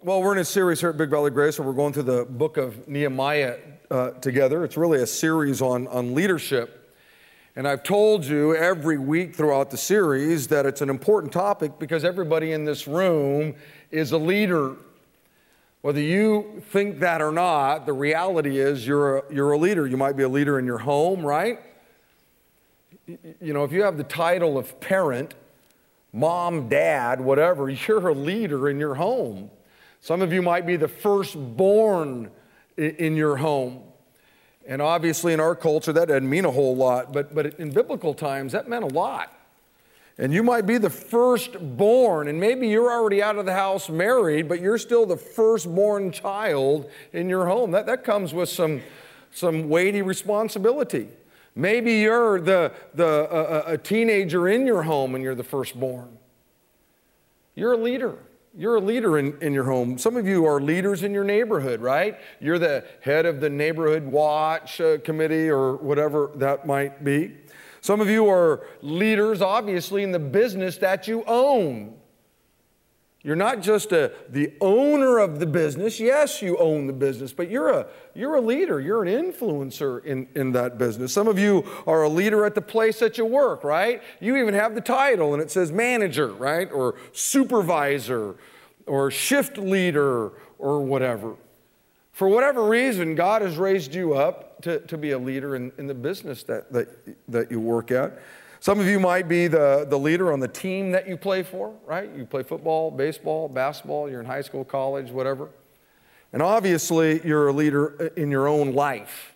well, we're in a series here at Big Valley Grace where we're going through the book of Nehemiah uh, together. It's really a series on, on leadership. And I've told you every week throughout the series that it's an important topic because everybody in this room is a leader. Whether you think that or not, the reality is you're a, you're a leader. You might be a leader in your home, right? You know, if you have the title of parent, mom, dad, whatever, you're a leader in your home. Some of you might be the firstborn in your home. And obviously, in our culture, that doesn't mean a whole lot, but, but in biblical times, that meant a lot. And you might be the firstborn, and maybe you're already out of the house married, but you're still the firstborn child in your home. That, that comes with some, some weighty responsibility. Maybe you're the, the, uh, a teenager in your home and you're the firstborn. You're a leader. You're a leader in, in your home. Some of you are leaders in your neighborhood, right? You're the head of the neighborhood watch uh, committee or whatever that might be. Some of you are leaders, obviously, in the business that you own. You're not just a, the owner of the business. Yes, you own the business, but you're a, you're a leader. You're an influencer in, in that business. Some of you are a leader at the place that you work, right? You even have the title and it says manager, right? Or supervisor or shift leader or whatever. For whatever reason, God has raised you up to, to be a leader in, in the business that, that, that you work at. Some of you might be the, the leader on the team that you play for, right? You play football, baseball, basketball, you're in high school, college, whatever. And obviously, you're a leader in your own life.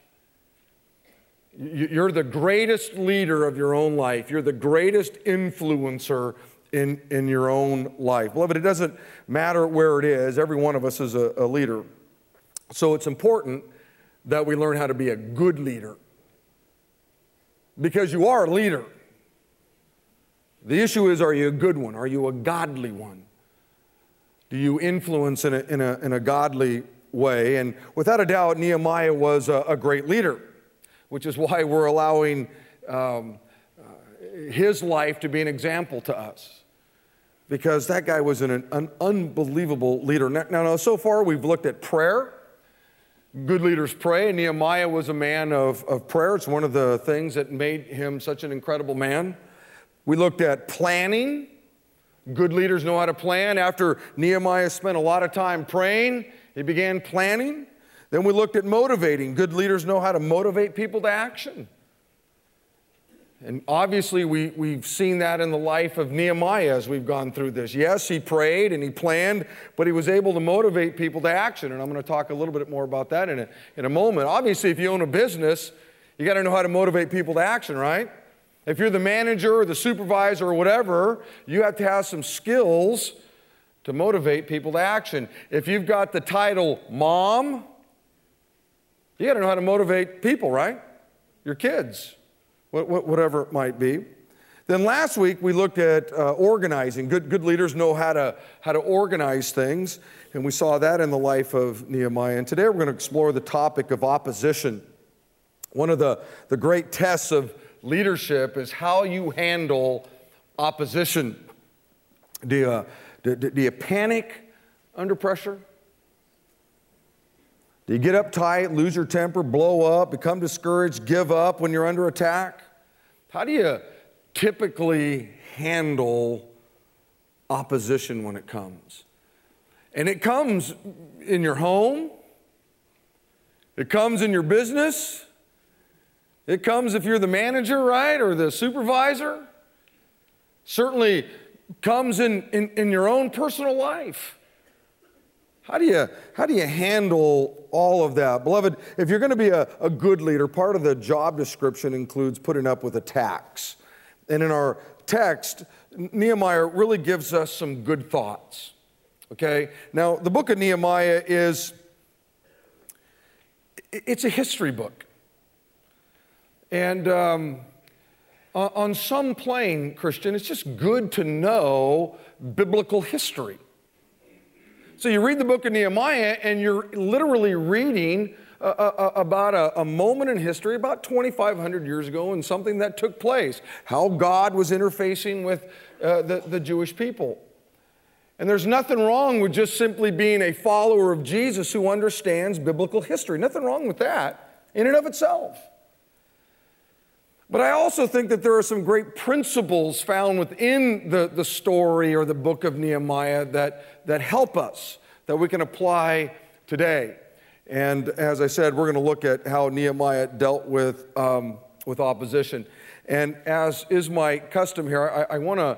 You're the greatest leader of your own life. You're the greatest influencer in, in your own life. Beloved, it doesn't matter where it is, every one of us is a, a leader. So it's important that we learn how to be a good leader because you are a leader. The issue is are you a good one? Are you a godly one? Do you influence in a, in a, in a godly way? And without a doubt, Nehemiah was a, a great leader, which is why we're allowing um, uh, his life to be an example to us. Because that guy was an, an unbelievable leader. Now, now, so far we've looked at prayer. Good leaders pray, and Nehemiah was a man of, of prayer. It's one of the things that made him such an incredible man. We looked at planning. Good leaders know how to plan. After Nehemiah spent a lot of time praying, he began planning. Then we looked at motivating. Good leaders know how to motivate people to action. And obviously, we, we've seen that in the life of Nehemiah as we've gone through this. Yes, he prayed and he planned, but he was able to motivate people to action. And I'm going to talk a little bit more about that in a, in a moment. Obviously, if you own a business, you got to know how to motivate people to action, right? If you're the manager or the supervisor or whatever, you have to have some skills to motivate people to action. If you've got the title mom, you got to know how to motivate people, right? Your kids, whatever it might be. Then last week we looked at uh, organizing. Good, good leaders know how to, how to organize things, and we saw that in the life of Nehemiah. And today we're going to explore the topic of opposition. One of the, the great tests of leadership is how you handle opposition. Do you, uh, do, do you panic under pressure? Do you get uptight, lose your temper, blow up, become discouraged, give up when you're under attack? How do you typically handle opposition when it comes? And it comes in your home, it comes in your business, it comes if you're the manager, right, or the supervisor. Certainly comes in, in, in your own personal life. How do, you, how do you handle all of that? Beloved, if you're going to be a, a good leader, part of the job description includes putting up with attacks. And in our text, Nehemiah really gives us some good thoughts. Okay? Now, the book of Nehemiah is it's a history book. And um, on some plane, Christian, it's just good to know biblical history. So you read the book of Nehemiah, and you're literally reading uh, uh, uh about a, a, moment in history about 2,500 years ago and something that took place, how God was interfacing with uh, the, the Jewish people. And there's nothing wrong with just simply being a follower of Jesus who understands biblical history. Nothing wrong with that in and of itself. But I also think that there are some great principles found within the, the story or the book of Nehemiah that, that help us, that we can apply today. And as I said, we're going to look at how Nehemiah dealt with, um, with opposition. And as is my custom here, I, I want to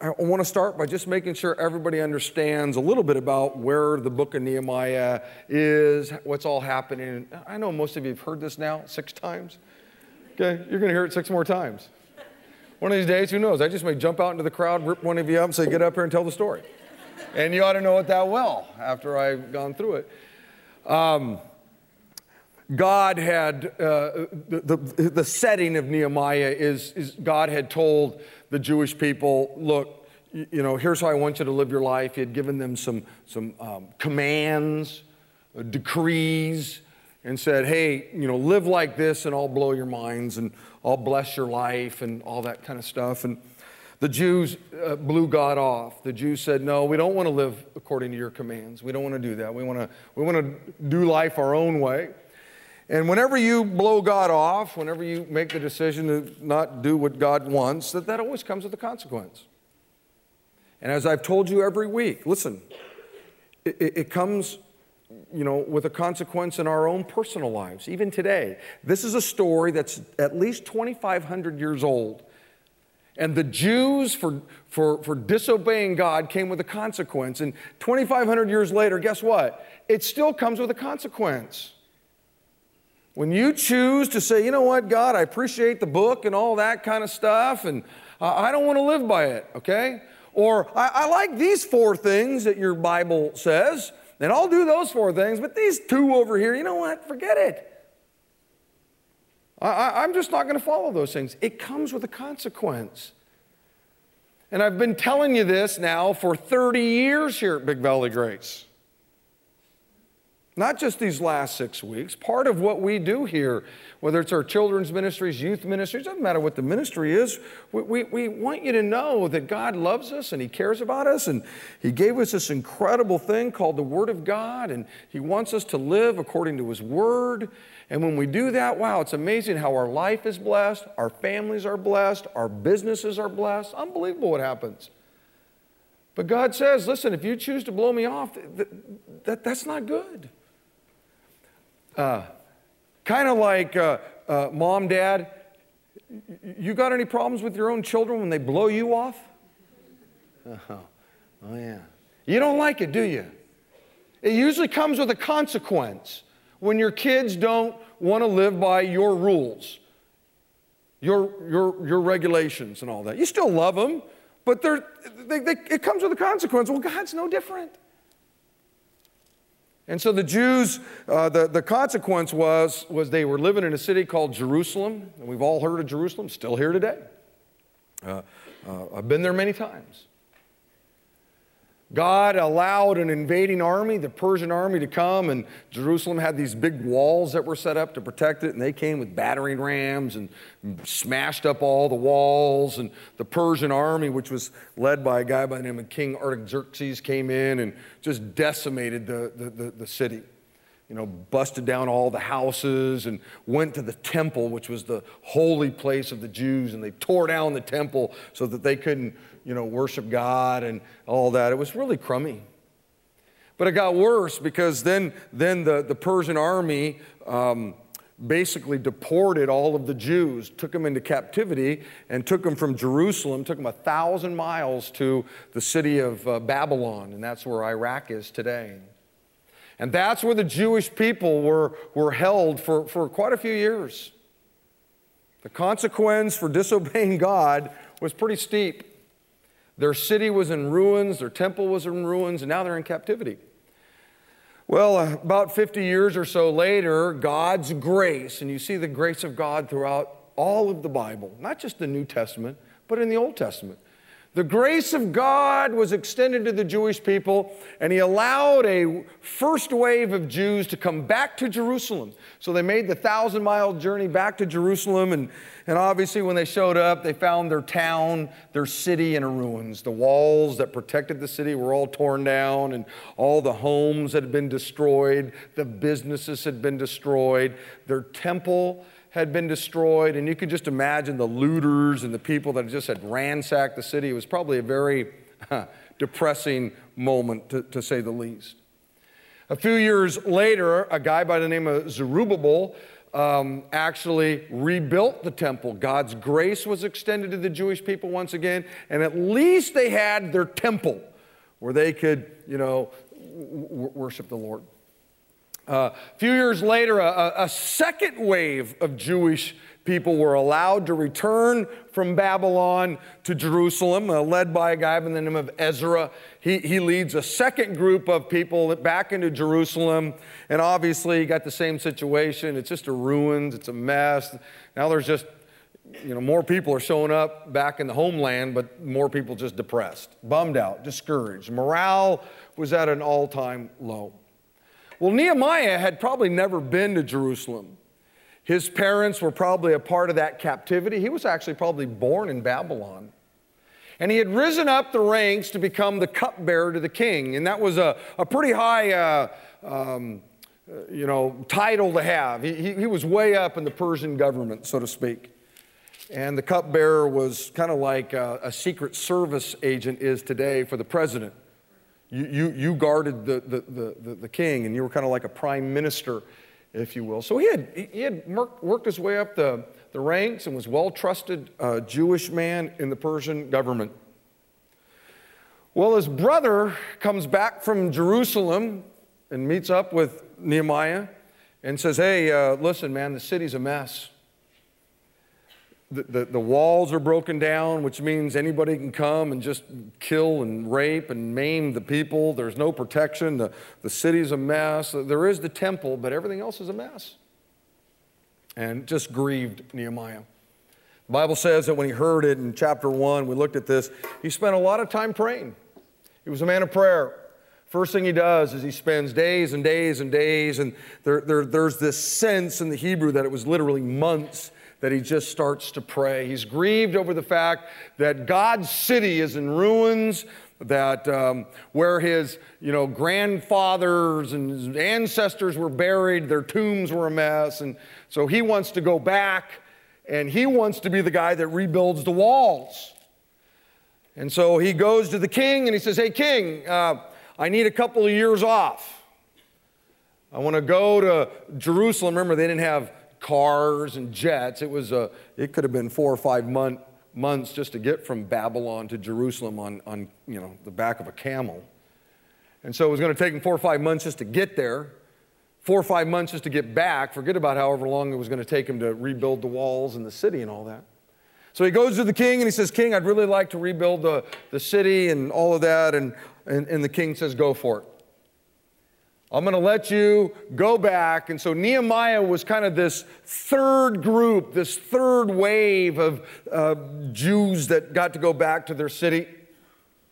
I, I want to start by just making sure everybody understands a little bit about where the book of Nehemiah is, what's all happening. I know most of you have heard this now six times. Okay, you're going to hear it six more times. One of these days, who knows? I just may jump out into the crowd, rip one of you up, and say, Get up here and tell the story. And you ought to know it that well after I've gone through it. Um, God had, uh, the, the, the, setting of Nehemiah is, is God had told the Jewish people, look, you know, here's how I want you to live your life. He had given them some, some um, commands, uh, decrees, and said, hey, you know, live like this and I'll blow your minds and I'll bless your life and all that kind of stuff. And the Jews uh, blew God off. The Jews said, no, we don't want to live according to your commands. We don't want to do that. We want to, we want to do life our own way. And whenever you blow God off, whenever you make the decision to not do what God wants, that that always comes with a consequence. And as I've told you every week, listen, it, it, comes, you know, with a consequence in our own personal lives, even today. This is a story that's at least 2,500 years old. And the Jews, for, for, for disobeying God, came with a consequence. And 2,500 years later, guess what? It still comes with a consequence. When you choose to say, you know what, God, I appreciate the book and all that kind of stuff, and I don't want to live by it, okay? Or I, I like these four things that your Bible says, and I'll do those four things, but these two over here, you know what, forget it. I, am just not going to follow those things. It comes with a consequence. And I've been telling you this now for 30 years here at Big Valley Grace. Not just these last six weeks. Part of what we do here, whether it's our children's ministries, youth ministries, doesn't matter what the ministry is, we, we, we, want you to know that God loves us and He cares about us and He gave us this incredible thing called the Word of God and He wants us to live according to His Word. And when we do that, wow, it's amazing how our life is blessed, our families are blessed, our businesses are blessed. Unbelievable what happens. But God says, listen, if you choose to blow me off, that, that that's not good. Uh, kind of like uh, uh, mom, dad, you got any problems with your own children when they blow you off? Oh, oh yeah. You don't like it, do you? It usually comes with a consequence when your kids don't want to live by your rules, your, your, your regulations, and all that. You still love them, but they, they, it comes with a consequence. Well, God's no different. And so the Jews, uh, the, the consequence was, was they were living in a city called Jerusalem. And we've all heard of Jerusalem, still here today. Uh, uh, I've been there many times. God allowed an invading army, the Persian army, to come, and Jerusalem had these big walls that were set up to protect it, and they came with battering rams and smashed up all the walls. And the Persian army, which was led by a guy by the name of King Artaxerxes, came in and just decimated the, the, the, the city you know, busted down all the houses and went to the temple, which was the holy place of the Jews, and they tore down the temple so that they couldn't, you know, worship God and all that. It was really crummy. But it got worse because then, then the, the Persian army um, basically deported all of the Jews, took them into captivity, and took them from Jerusalem, took them a thousand miles to the city of uh, Babylon, and that's where Iraq is today. And that's where the Jewish people were, were held for, for quite a few years. The consequence for disobeying God was pretty steep. Their city was in ruins, their temple was in ruins, and now they're in captivity. Well, about 50 years or so later, God's grace, and you see the grace of God throughout all of the Bible, not just the New Testament, but in the Old Testament. The grace of God was extended to the Jewish people, and He allowed a first wave of Jews to come back to Jerusalem. So they made the thousand mile journey back to Jerusalem, and, and obviously, when they showed up, they found their town, their city in ruins. The walls that protected the city were all torn down, and all the homes had been destroyed, the businesses had been destroyed, their temple had been destroyed, and you could just imagine the looters and the people that just had ransacked the city. It was probably a very depressing moment, to, to say the least. A few years later, a guy by the name of Zerubbabel um, actually rebuilt the temple. God's grace was extended to the Jewish people once again, and at least they had their temple where they could, you know, w- worship the Lord. A few years later, a, a, second wave of Jewish people were allowed to return from Babylon to Jerusalem, uh, led by a guy by the name of Ezra. He, he leads a second group of people back into Jerusalem, and obviously, you got the same situation. It's just a ruins, it's a mess. Now there's just you know, more people are showing up back in the homeland, but more people just depressed, bummed out, discouraged. Morale was at an all time low. Well, Nehemiah had probably never been to Jerusalem. His parents were probably a part of that captivity. He was actually probably born in Babylon. And he had risen up the ranks to become the cupbearer to the king. And that was a, a pretty high, uh, um, you know, title to have. He, he, he was way up in the Persian government, so to speak. And the cupbearer was kind of like a, a secret service agent is today for the president. You, you, you guarded the, the, the, the, king, and you were kind of like a prime minister, if you will. So he had, he had worked his way up the, the ranks and was well trusted uh, Jewish man in the Persian government. Well, his brother comes back from Jerusalem and meets up with Nehemiah and says, Hey, uh, listen, man, the city's a mess the, the, the, walls are broken down, which means anybody can come and just kill and rape and maim the people. There's no protection. The, the city's a mess. There is the temple, but everything else is a mess. And just grieved Nehemiah. The Bible says that when he heard it in chapter one, we looked at this, he spent a lot of time praying. He was a man of prayer. First thing he does is he spends days and days and days, and there, there, there's this sense in the Hebrew that it was literally months that he just starts to pray. He's grieved over the fact that God's city is in ruins, that um, where his you know grandfathers and his ancestors were buried, their tombs were a mess, and so he wants to go back, and he wants to be the guy that rebuilds the walls. And so he goes to the king and he says, "Hey, king, uh, I need a couple of years off." I want to go to Jerusalem. Remember, they didn't have cars and jets. It was a, it could have been four or five month, months just to get from Babylon to Jerusalem on, on you know, the back of a camel. And so it was going to take him four or five months just to get there, four or five months just to get back. Forget about however long it was going to take him to rebuild the walls and the city and all that. So he goes to the king and he says, King, I'd really like to rebuild the, the city and all of that. And, and, and the king says, Go for it. I'm going to let you go back. And so Nehemiah was kind of this third group, this third wave of uh, Jews that got to go back to their city.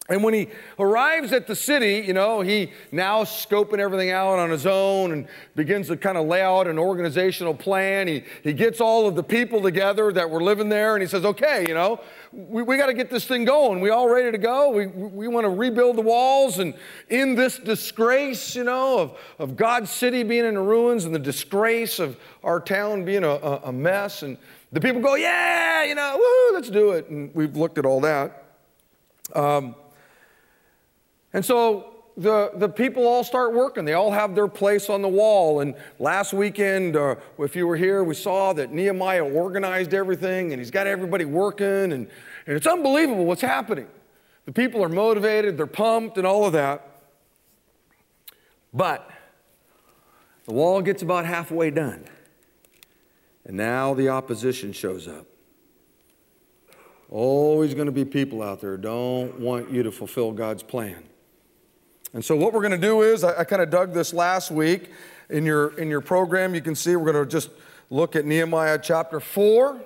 And when he arrives at the city, you know, he now scoping everything out on his own and begins to kind of lay out an organizational plan. He, he gets all of the people together that were living there and he says, okay, you know, we, we got to get this thing going. We all ready to go. We, we want to rebuild the walls. And in this disgrace, you know, of, of God's city being in ruins and the disgrace of our town being a, a, a mess. And the people go, yeah, you know, woo, let's do it. And we've looked at all that. Um, and so the, the people all start working. They all have their place on the wall. And last weekend, uh, if you were here, we saw that Nehemiah organized everything and he's got everybody working. And, and it's unbelievable what's happening. The people are motivated, they're pumped, and all of that. But the wall gets about halfway done. And now the opposition shows up. Always going to be people out there don't want you to fulfill God's plan. And so what we're going to do is, I, I kind of dug this last week in your, in your program. You can see we're going to just look at Nehemiah chapter 4.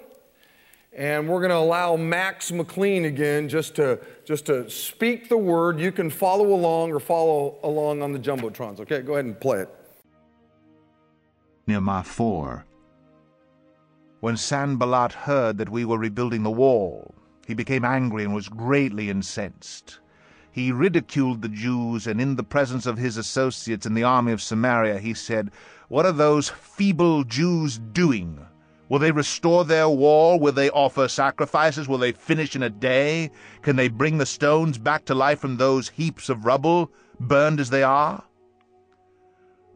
And we're going to allow Max McLean again just to, just to speak the word. You can follow along or follow along on the Jumbotrons. Okay, go ahead and play it. Nehemiah 4. When Sanballat heard that we were rebuilding the wall, he became angry and was greatly incensed. He ridiculed the Jews, and in the presence of his associates in the army of Samaria, he said, What are those feeble Jews doing? Will they restore their wall? Will they offer sacrifices? Will they finish in a day? Can they bring the stones back to life from those heaps of rubble, burned as they are?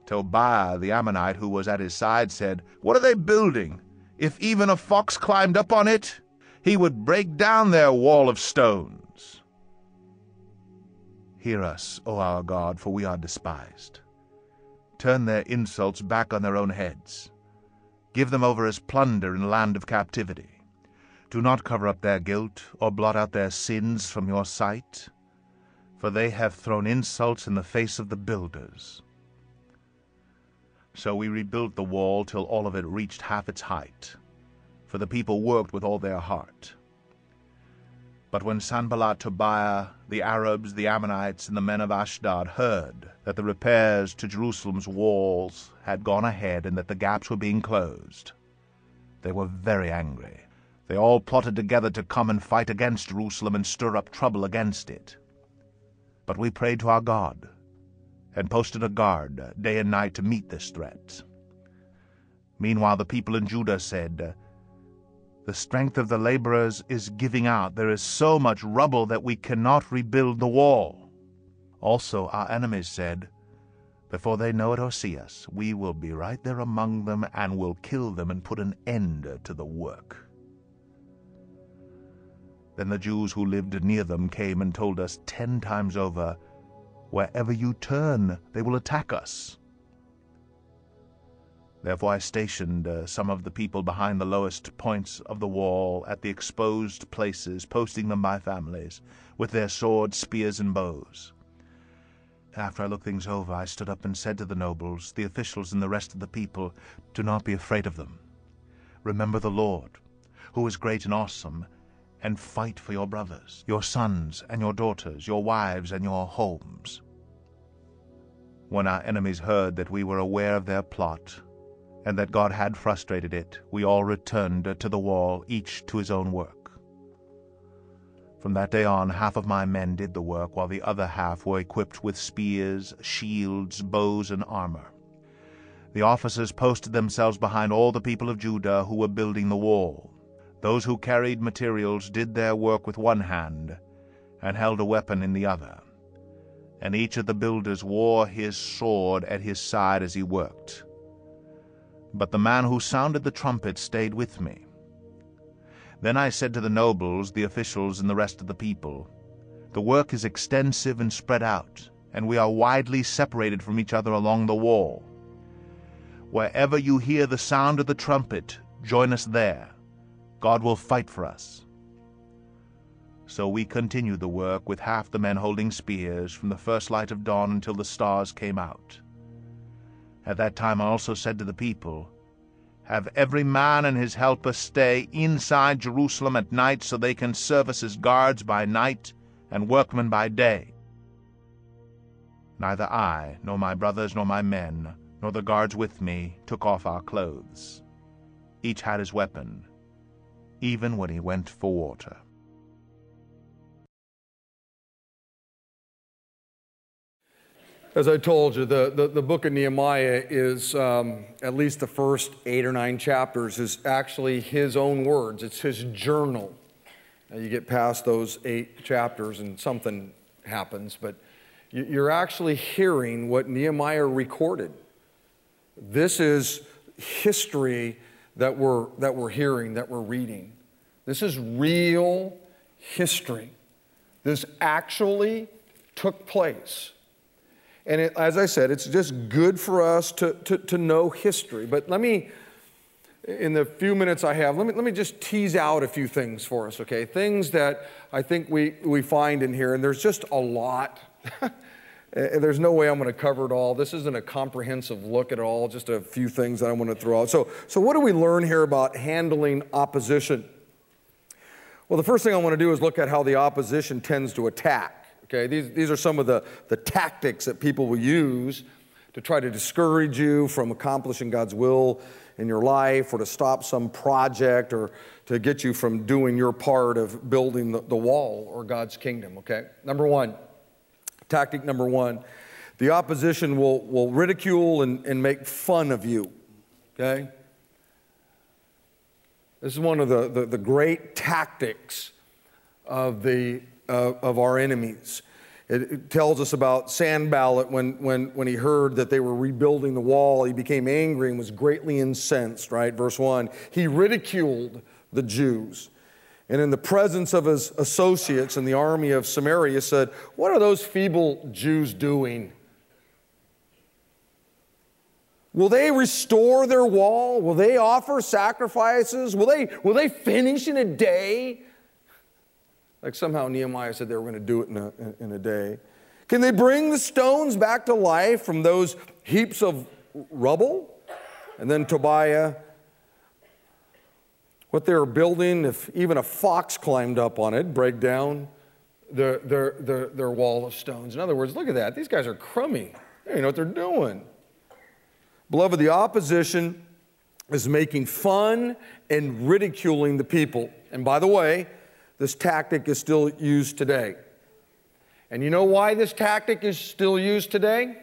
Tobiah the Ammonite, who was at his side, said, What are they building? If even a fox climbed up on it, he would break down their wall of stones. Hear us, O our God, for we are despised. Turn their insults back on their own heads. Give them over as plunder in the land of captivity. Do not cover up their guilt, or blot out their sins from your sight, for they have thrown insults in the face of the builders. So we rebuilt the wall till all of it reached half its height, for the people worked with all their heart. But when Sanballat, Tobiah, the Arabs, the Ammonites, and the men of Ashdod heard that the repairs to Jerusalem's walls had gone ahead and that the gaps were being closed, they were very angry. They all plotted together to come and fight against Jerusalem and stir up trouble against it. But we prayed to our God and posted a guard day and night to meet this threat. Meanwhile, the people in Judah said, The strength of the laborers is giving out. There is so much rubble that we cannot rebuild the wall. Also, our enemies said, Before they know it or see us, we will be right there among them and will kill them and put an end to the work. Then the Jews who lived near them came and told us ten times over, Wherever you turn, they will attack us. Therefore I stationed uh, some of the people behind the lowest points of the wall at the exposed places, posting them by families, with their swords, spears, and bows. After I looked things over, I stood up and said to the nobles, the officials, and the rest of the people, Do not be afraid of them. Remember the Lord, who is great and awesome, and fight for your brothers, your sons and your daughters, your wives and your homes. When our enemies heard that we were aware of their plot, and that God had frustrated it, we all returned to the wall, each to his own work. From that day on, half of my men did the work, while the other half were equipped with spears, shields, bows, and armor. The officers posted themselves behind all the people of Judah who were building the wall. Those who carried materials did their work with one hand, and held a weapon in the other and each of the builders wore his sword at his side as he worked. But the man who sounded the trumpet stayed with me. Then I said to the nobles, the officials, and the rest of the people, The work is extensive and spread out, and we are widely separated from each other along the wall. Wherever you hear the sound of the trumpet, join us there. God will fight for us. So we continued the work with half the men holding spears from the first light of dawn until the stars came out. At that time I also said to the people, Have every man and his helper stay inside Jerusalem at night so they can serve us as guards by night and workmen by day. Neither I, nor my brothers, nor my men, nor the guards with me took off our clothes. Each had his weapon, even when he went for water. As I told you, the, the, the book of Nehemiah is, um, at least the first eight or nine chapters, is actually his own words. It's his journal. Now you get past those eight chapters and something happens, but you're actually hearing what Nehemiah recorded. This is history that we're, that we're hearing, that we're reading. This is real history. This actually took place. And it, as I said, it's just good for us to, to, to know history. But let me, in the few minutes I have, let me, let me just tease out a few things for us, okay? Things that I think we, we find in here, and there's just a lot. Eh, there's no way I'm going to cover it all. This isn't a comprehensive look at all, just a few things that I want to throw out. So, so what do we learn here about handling opposition? Well, the first thing I want to do is look at how the opposition tends to attack. Okay, these, these are some of the, the tactics that people will use to try to discourage you from accomplishing God's will in your life or to stop some project or to get you from doing your part of building the, the wall or God's kingdom. Okay, number one, tactic number one the opposition will, will ridicule and, and make fun of you. Okay? This is one of the, the, the great tactics of, the, uh, of our enemies. It, it, tells us about Sanballat when, when, when he heard that they were rebuilding the wall. He became angry and was greatly incensed, right? Verse 1. He ridiculed the Jews. And in the presence of his associates in the army of Samaria, said, What are those feeble Jews doing? Will they restore their wall? Will they offer sacrifices? Will they, will they finish in a day? Like somehow Nehemiah said they were going to do it in a, in a day. Can they bring the stones back to life from those heaps of rubble? And then Tobiah, what they were building, if even a fox climbed up on it, break down their, their, their, their wall of stones. In other words, look at that. These guys are crummy. They don't know what they're doing. Beloved, the opposition is making fun and ridiculing the people. And by the way, this tactic is still used today. And you know why this tactic is still used today?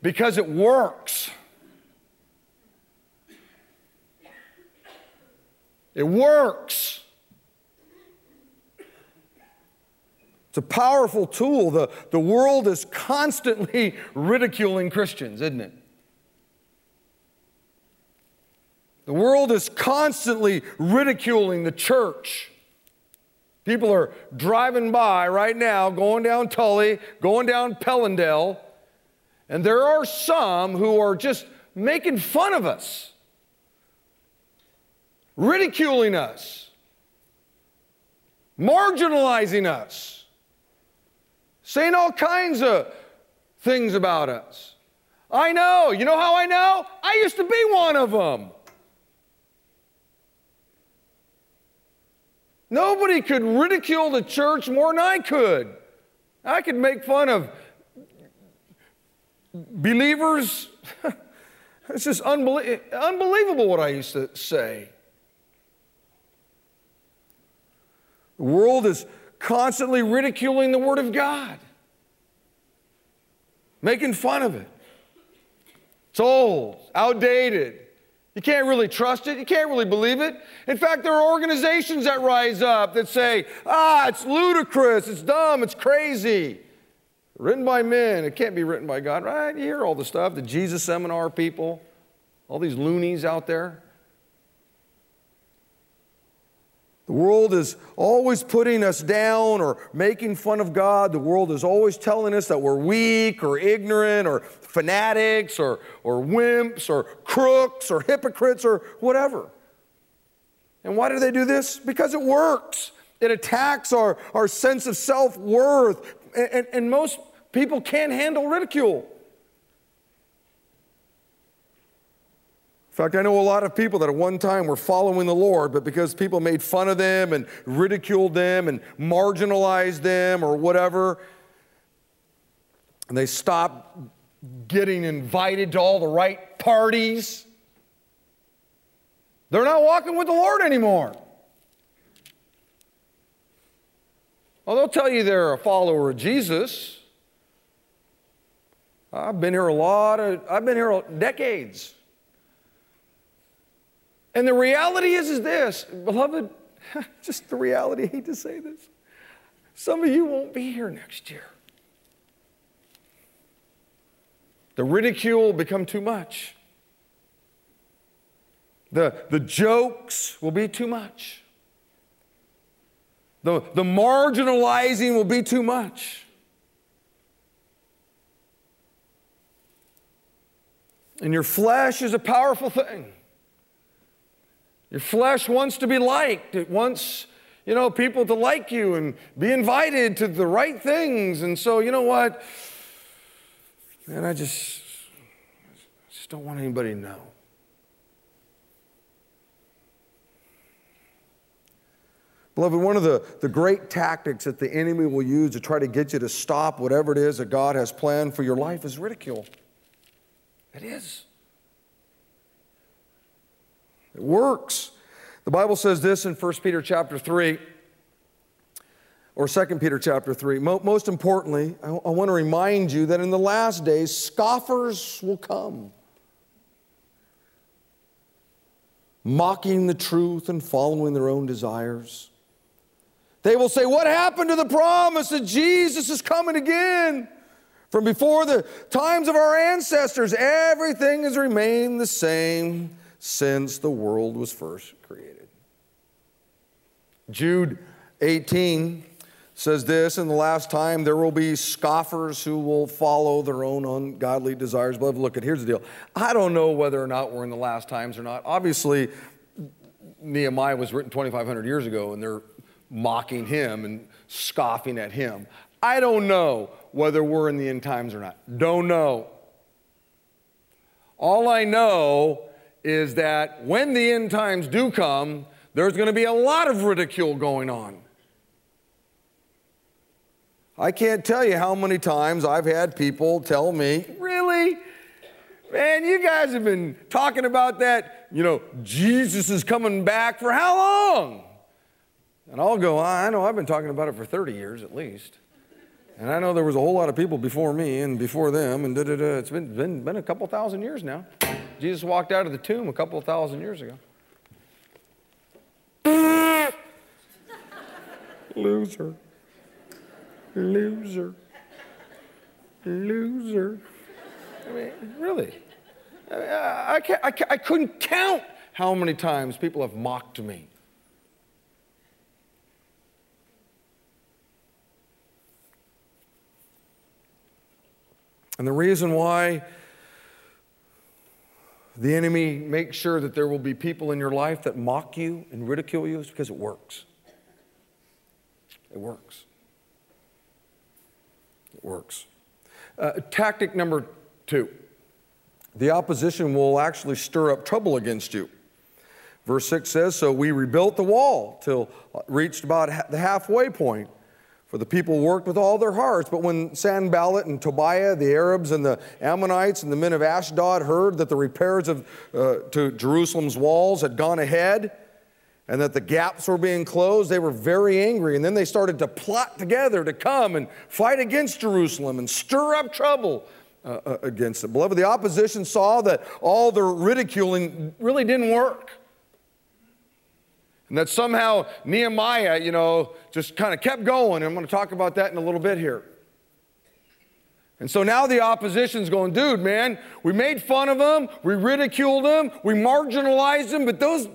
Because it works. It works. It's a powerful tool. The, the world is constantly ridiculing Christians, isn't it? The world is constantly ridiculing the church. People are driving by right now, going down Tully, going down Pelandale, and there are some who are just making fun of us, ridiculing us, marginalizing us, saying all kinds of things about us. I know. You know how I know? I used to be one of them. Nobody could ridicule the church more than I could. I could make fun of believers. it's just unbelie- unbelievable what I used to say. The world is constantly ridiculing the Word of God, making fun of it. It's old, outdated. You can't really trust it. You can't really believe it. In fact, there are organizations that rise up that say, ah, it's ludicrous, it's dumb, it's crazy. Written by men, it can't be written by God, right? You hear all the stuff, the Jesus seminar people, all these loonies out there. The world is always putting us down or making fun of God. The world is always telling us that we're weak or ignorant or fanatics or, or wimps or crooks or hypocrites or whatever. And why do they do this? Because it works. It attacks our, our sense of self worth. And, and, and most people can't handle ridicule. Fact, I know a lot of people that at one time were following the Lord, but because people made fun of them and ridiculed them and marginalized them or whatever, and they stopped getting invited to all the right parties. They're not walking with the Lord anymore. Well, they'll tell you they're a follower of Jesus. I've been here a lot of, I've been here decades. And the reality is, is this, beloved, just the reality, I hate to say this. Some of you won't be here next year. The ridicule will become too much. The, the jokes will be too much. The, the marginalizing will be too much. And your flesh is a powerful thing. Your flesh wants to be liked. It wants, you know, people to like you and be invited to the right things. And so, you know what? And I just, I just don't want anybody to know. Beloved, one of the, the great tactics that the enemy will use to try to get you to stop whatever it is that God has planned for your life is ridicule. It is. It works. The Bible says this in 1 Peter chapter 3 or 2 Peter chapter 3. Most importantly, I want to remind you that in the last days, scoffers will come, mocking the truth and following their own desires. They will say, What happened to the promise that Jesus is coming again? From before the times of our ancestors, everything has remained the same since the world was first created. Jude 18 says this in the last time there will be scoffers who will follow their own ungodly desires. But look at here's the deal. I don't know whether or not we're in the last times or not. Obviously nehemiah was written 2500 years ago and they're mocking him and scoffing at him. I don't know whether we're in the end times or not. Don't know. All i know is that when the end times do come there's going to be a lot of ridicule going on I can't tell you how many times I've had people tell me, really? Man, you guys have been talking about that, you know, Jesus is coming back for how long? And I'll go, I know I've been talking about it for 30 years at least. And I know there was a whole lot of people before me and before them, and da da da. It's been, been, been a couple thousand years now. Jesus walked out of the tomb a couple thousand years ago. Loser. Loser. Loser. I mean, really. I, mean, I, I, I, I couldn't count how many times people have mocked me. And the reason why the enemy makes sure that there will be people in your life that mock you and ridicule you is because it works. It works. It works. Uh, tactic number two the opposition will actually stir up trouble against you. Verse 6 says, So we rebuilt the wall till reached about the halfway point. For the people worked with all their hearts. But when Sanballat and Tobiah, the Arabs and the Ammonites and the men of Ashdod heard that the repairs of, uh, to Jerusalem's walls had gone ahead, and that the gaps were being closed, they were very angry. And then they started to plot together to come and fight against Jerusalem and stir up trouble uh, uh, against it. Beloved, the opposition saw that all their ridiculing really didn't work. And that somehow Nehemiah, you know, just kind of kept going. And I'm going to talk about that in a little bit here. And so now the opposition's going, dude, man, we made fun of them, we ridiculed them, we marginalized them, but those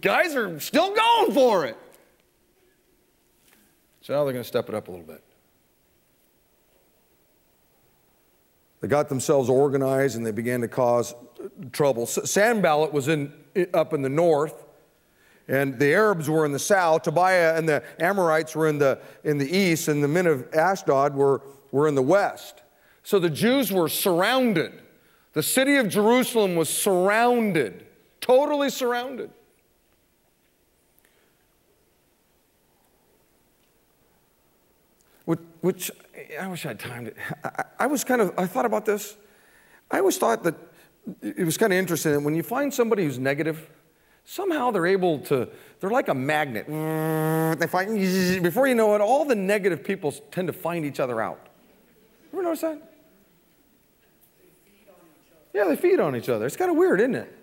guys are still going for it. So now they're going to step it up a little bit. They got themselves organized and they began to cause trouble. Sanballat was in, up in the north, and the Arabs were in the south. Tobiah and the Amorites were in the, in the east, and the men of Ashdod were, were in the west. So the Jews were surrounded. The city of Jerusalem was surrounded, totally surrounded. which I wish I had timed it. I, I, was kind of, I thought about this. I always thought that it was kind of interesting that when you find somebody who's negative, somehow they're able to, they're like a magnet. They find, before you know it, all the negative people tend to find each other out. Ever notice that? Yeah, they feed on each other. It's kind of weird, isn't it?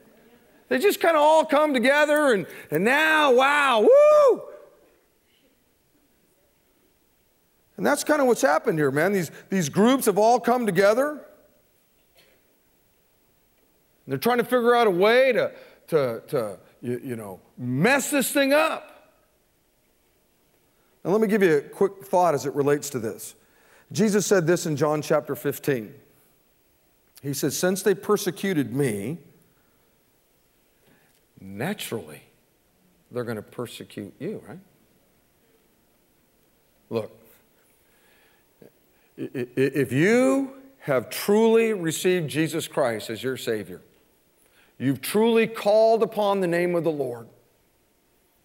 They just kind of all come together and, and now, wow, woo! And that's kind of what's happened here, man. These, these groups have all come together. They're trying to figure out a way to, to, to you, you know, mess this thing up. Now, let me give you a quick thought as it relates to this. Jesus said this in John chapter 15. He said, Since they persecuted me, naturally, they're going to persecute you, right? Look, if you have truly received Jesus Christ as your Savior, you've truly called upon the name of the Lord,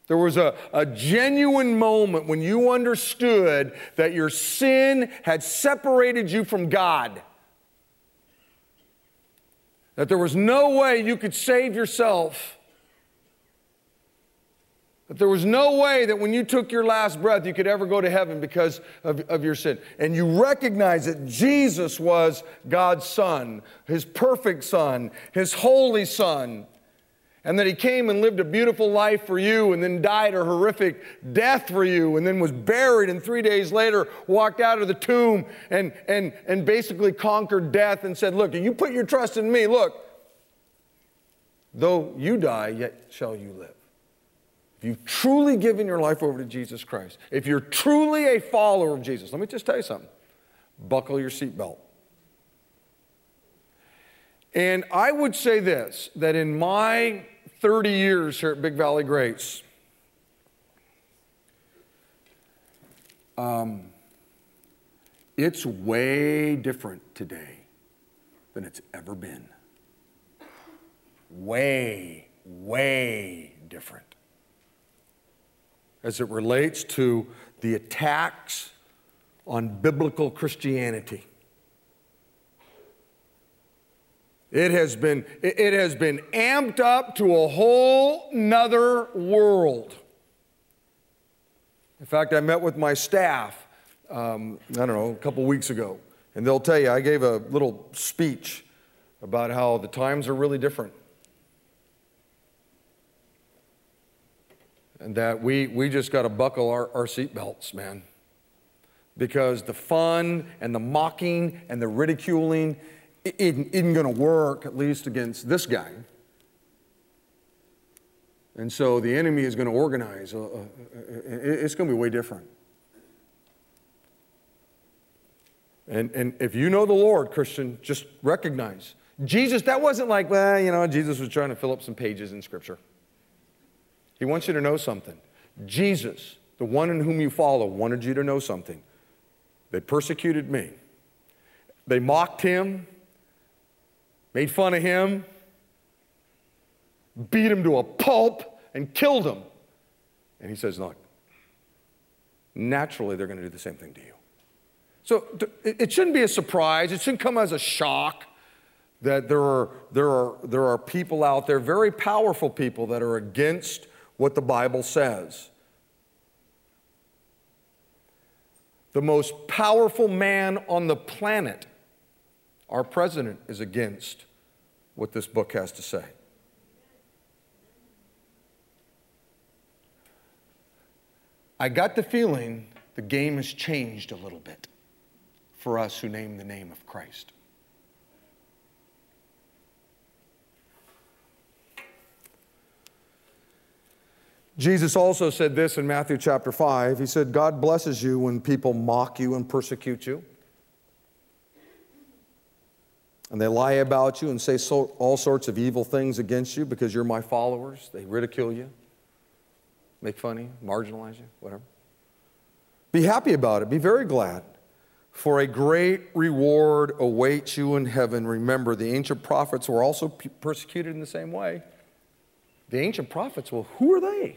There was a, a genuine moment when you understood that your sin had separated you from God. That there was no way you could save yourself. That there was no way that when you took your last breath, you could ever go to heaven because of, of your sin. And you recognize that Jesus was God's Son, His perfect Son, His holy Son and that he came and lived a beautiful life for you and then died a horrific death for you and then was buried and three days later walked out of the tomb and, and, and basically conquered death and said, Look, you put your trust in me, look, though you die, yet shall you live. If you've truly given your life over to Jesus Christ, if you're truly a follower of Jesus, let me just tell you something buckle your seatbelt. And I would say this that in my 30 years here at Big Valley Grace. Um, it's way different today than it's ever been. Way, way different. As it relates to the attacks on biblical Christianity. It has been, it has been amped up to a whole nother world. In fact, I met with my staff, um, I don't know, a couple weeks ago, and they'll tell you I gave a little speech about how the times are really different. And that we, we just got to buckle our, our seatbelts, man. Because the fun and the mocking and the ridiculing isn't, isn't going to work, at least against this guy. And so the enemy is going to organize. Uh, uh, uh it's going to be way different. And, and if you know the Lord, Christian, just recognize Jesus, that wasn't like, well, you know, Jesus was trying to fill up some pages in Scripture. He wants you to know something. Jesus, the one in whom you follow, wanted you to know something. They persecuted me, they mocked him, made fun of him, beat him to a pulp, and killed him. And he says, Look, naturally they're going to do the same thing to you. So it shouldn't be a surprise, it shouldn't come as a shock that there are, there are, there are people out there, very powerful people, that are against what the Bible says. The most powerful man on the planet, our president, is against what this book has to say. I got the feeling the game has changed a little bit for us who name the name of Christ. Jesus also said this in Matthew chapter 5. He said, God blesses you when people mock you and persecute you and they lie about you and say so, all sorts of evil things against you because you're my followers. They ridicule you, make fun of you, marginalize you, whatever. Be happy about it. Be very glad. For a great reward awaits you in heaven. Remember, the ancient prophets were also persecuted in the same way. The ancient prophets, well, who are they?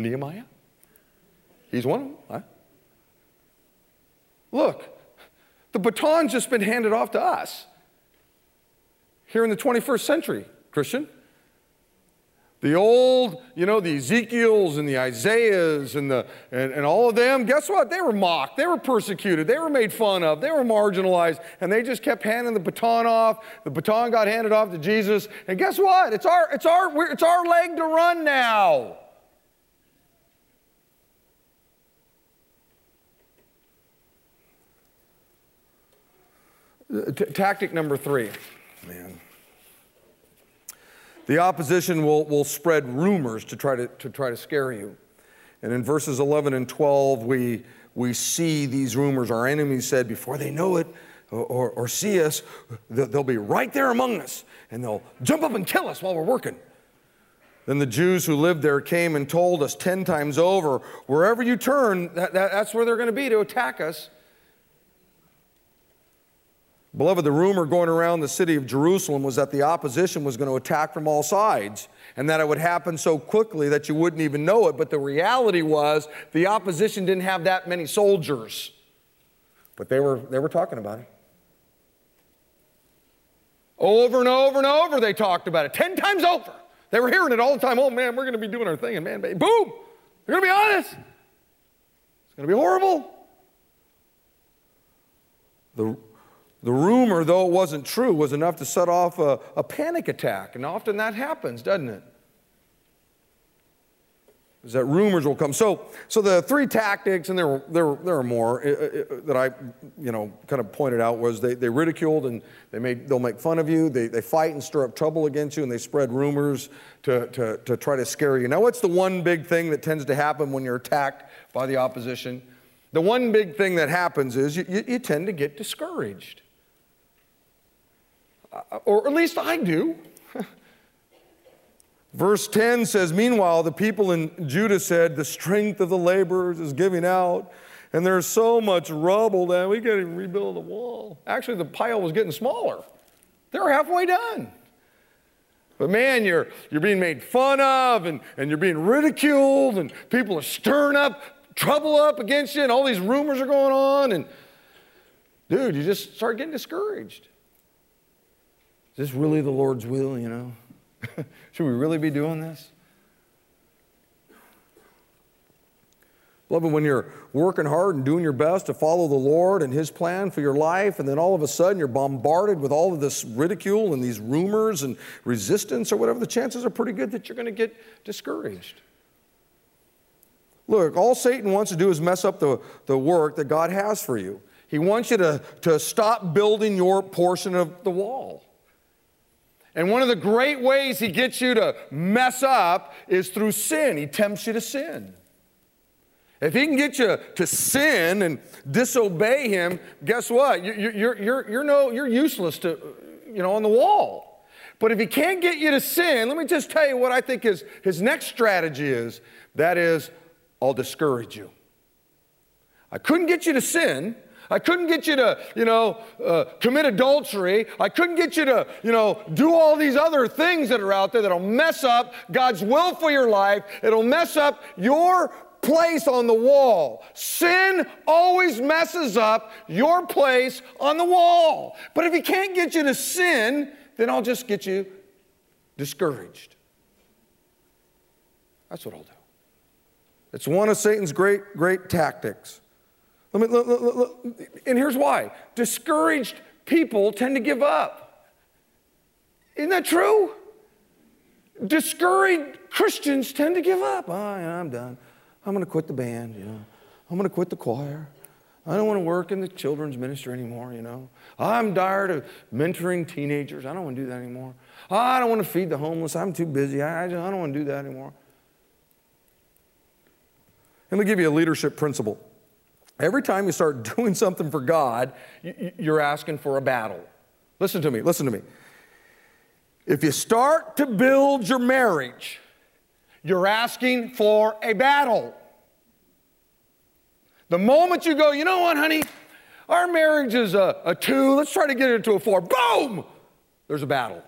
Nehemiah? He's one of them. Huh? Look, the baton's just been handed off to us here in the 21st century, Christian. The old, you know, the Ezekiels and the Isaiahs and, the, and, and all of them, guess what? They were mocked. They were persecuted. They were made fun of. They were marginalized. And they just kept handing the baton off. The baton got handed off to Jesus. And guess what? It's our, it's our, it's our leg to run now. Tactic number three, man. The opposition will, will spread rumors to try to, to try to scare you. And in verses 11 and 12, we, we see these rumors. Our enemies said, before they know it or, or, or see us, they'll be right there among us and they'll jump up and kill us while we're working. Then the Jews who lived there came and told us 10 times over wherever you turn, that, that, that's where they're going to be to attack us. Beloved, the rumor going around the city of Jerusalem was that the opposition was going to attack from all sides. and that it would happen so quickly that you wouldn't even know it. But the reality was the opposition didn't have that many soldiers. But they were, they were talking about it. Over and over and over, they talked about it. Ten times over. They were hearing it all the time. Oh, man, we're going to be doing our thing. And man, boom, they're going to be honest. It's going to be horrible. The, the rumor, though it wasn't true, was enough to set off a, a panic attack. And often that happens, doesn't it? is that rumors will come. So, so the three tactics, and there there, there are more uh, uh, that I, you know, kind of pointed out was they, they ridiculed and they made, they'll make fun of you. They, they fight and stir up trouble against you, and they spread rumors to, to, to try to scare you. Now, what's the one big thing that tends to happen when you're attacked by the opposition? The one big thing that happens is you, you, you tend to get discouraged. Or at least I do. Verse 10 says, Meanwhile, the people in Judah said, The strength of the laborers is giving out, and there's so much rubble that we can't even rebuild the wall. Actually, the pile was getting smaller. They were halfway done. But man, you're, you're being made fun of, and, and you're being ridiculed, and people are stirring up trouble up against you, and all these rumors are going on. And dude, you just start getting discouraged. Is this really the Lord's will, you know? Should we really be doing this? Beloved, when you're working hard and doing your best to follow the Lord and His plan for your life, and then all of a sudden you're bombarded with all of this ridicule and these rumors and resistance or whatever, the chances are pretty good that you're going to get discouraged. Look, all Satan wants to do is mess up the, the work that God has for you. He wants you to, to stop building your portion of the wall. And one of the great ways he gets you to mess up is through sin. He tempts you to sin. If he can get you to sin and disobey him, guess what? You're, you're, you're, you're, no, you're useless to, you know, on the wall. But if he can't get you to sin, let me just tell you what I think his, his next strategy is. That is, I'll discourage you. I couldn't get you to sin, I couldn't get you to, you know, uh, commit adultery. I couldn't get you to, you know, do all these other things that are out there that'll mess up God's will for your life. It'll mess up your place on the wall. Sin always messes up your place on the wall. But if he can't get you to sin, then I'll just get you discouraged. That's what I'll do. It's one of Satan's great, great tactics. Let me, look, look, look. And here's why discouraged people tend to give up. Isn't that true? Discouraged Christians tend to give up. Oh, yeah, I'm done. I'm going to quit the band, you know. I'm going to quit the choir. I don't want to work in the children's ministry anymore, you know. I'm tired of mentoring teenagers. I don't want to do that anymore. Oh, I don't want to feed the homeless. I'm too busy. I, I don't want to do that anymore. Let me give you a leadership principle. Every time you start doing something for God, you're asking for a battle. Listen to me, listen to me. If you start to build your marriage, you're asking for a battle. The moment you go, you know what, honey, our marriage is a, a two, let's try to get it to a four, boom, there's a battle.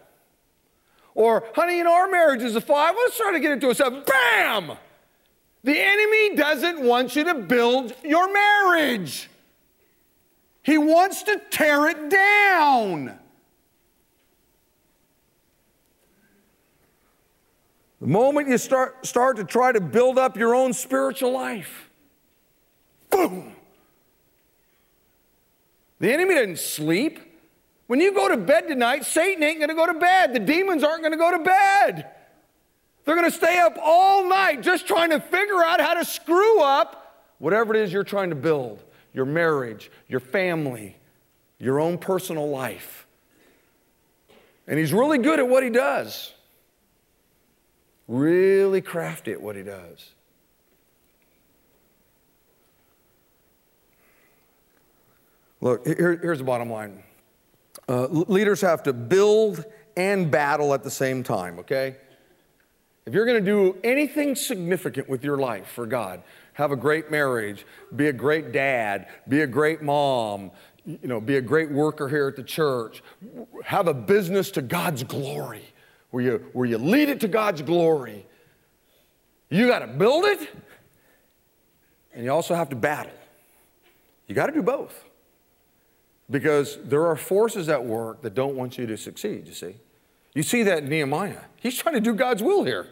Or, honey, you know, our marriage is a five, let's try to get it to a seven, bam, the enemy doesn't want you to build your marriage. He wants to tear it down. The moment you start, start to try to build up your own spiritual life, boom. The enemy doesn't sleep. When you go to bed tonight, Satan ain't gonna go to bed. The demons aren't gonna go to bed. They're going to stay up all night just trying to figure out how to screw up whatever it is you're trying to build your marriage, your family, your own personal life. And he's really good at what he does, really crafty at what he does. Look, here, here's the bottom line uh, leaders have to build and battle at the same time, okay? If you're going to do anything significant with your life for God, have a great marriage, be a great dad, be a great mom, you know, be a great worker here at the church, have a business to God's glory, where you, where you lead it to God's glory. You got to build it, and you also have to battle. You got to do both. Because there are forces at work that don't want you to succeed, you see. You see that in Nehemiah. He's trying to do God's will here.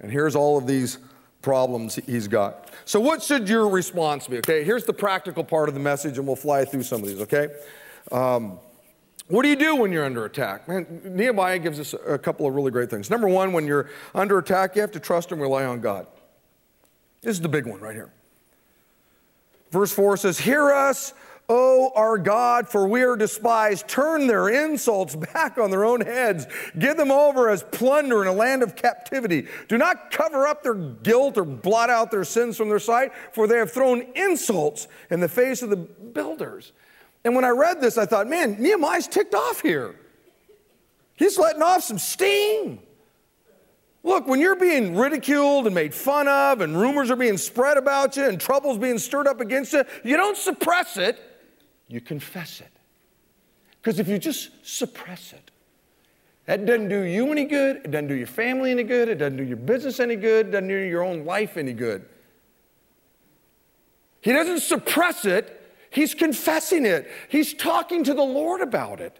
And here's all of these problems he's got. So, what should your response be? Okay, here's the practical part of the message, and we'll fly through some of these, okay? Um, what do you do when you're under attack? Man, Nehemiah gives us a couple of really great things. Number one, when you're under attack, you have to trust and rely on God. This is the big one right here. Verse 4 says, Hear us, O our God, for we are despised. Turn their insults back on their own heads. Give them over as plunder in a land of captivity. Do not cover up their guilt or blot out their sins from their sight, for they have thrown insults in the face of the builders. And when I read this, I thought, man, Nehemiah's ticked off here. He's letting off some steam. Look, when you're being ridiculed and made fun of, and rumors are being spread about you, and trouble's being stirred up against you, you don't suppress it, you confess it. Because if you just suppress it, that doesn't do you any good, it doesn't do your family any good, it doesn't do your business any good, it doesn't do your own life any good. He doesn't suppress it, he's confessing it, he's talking to the Lord about it.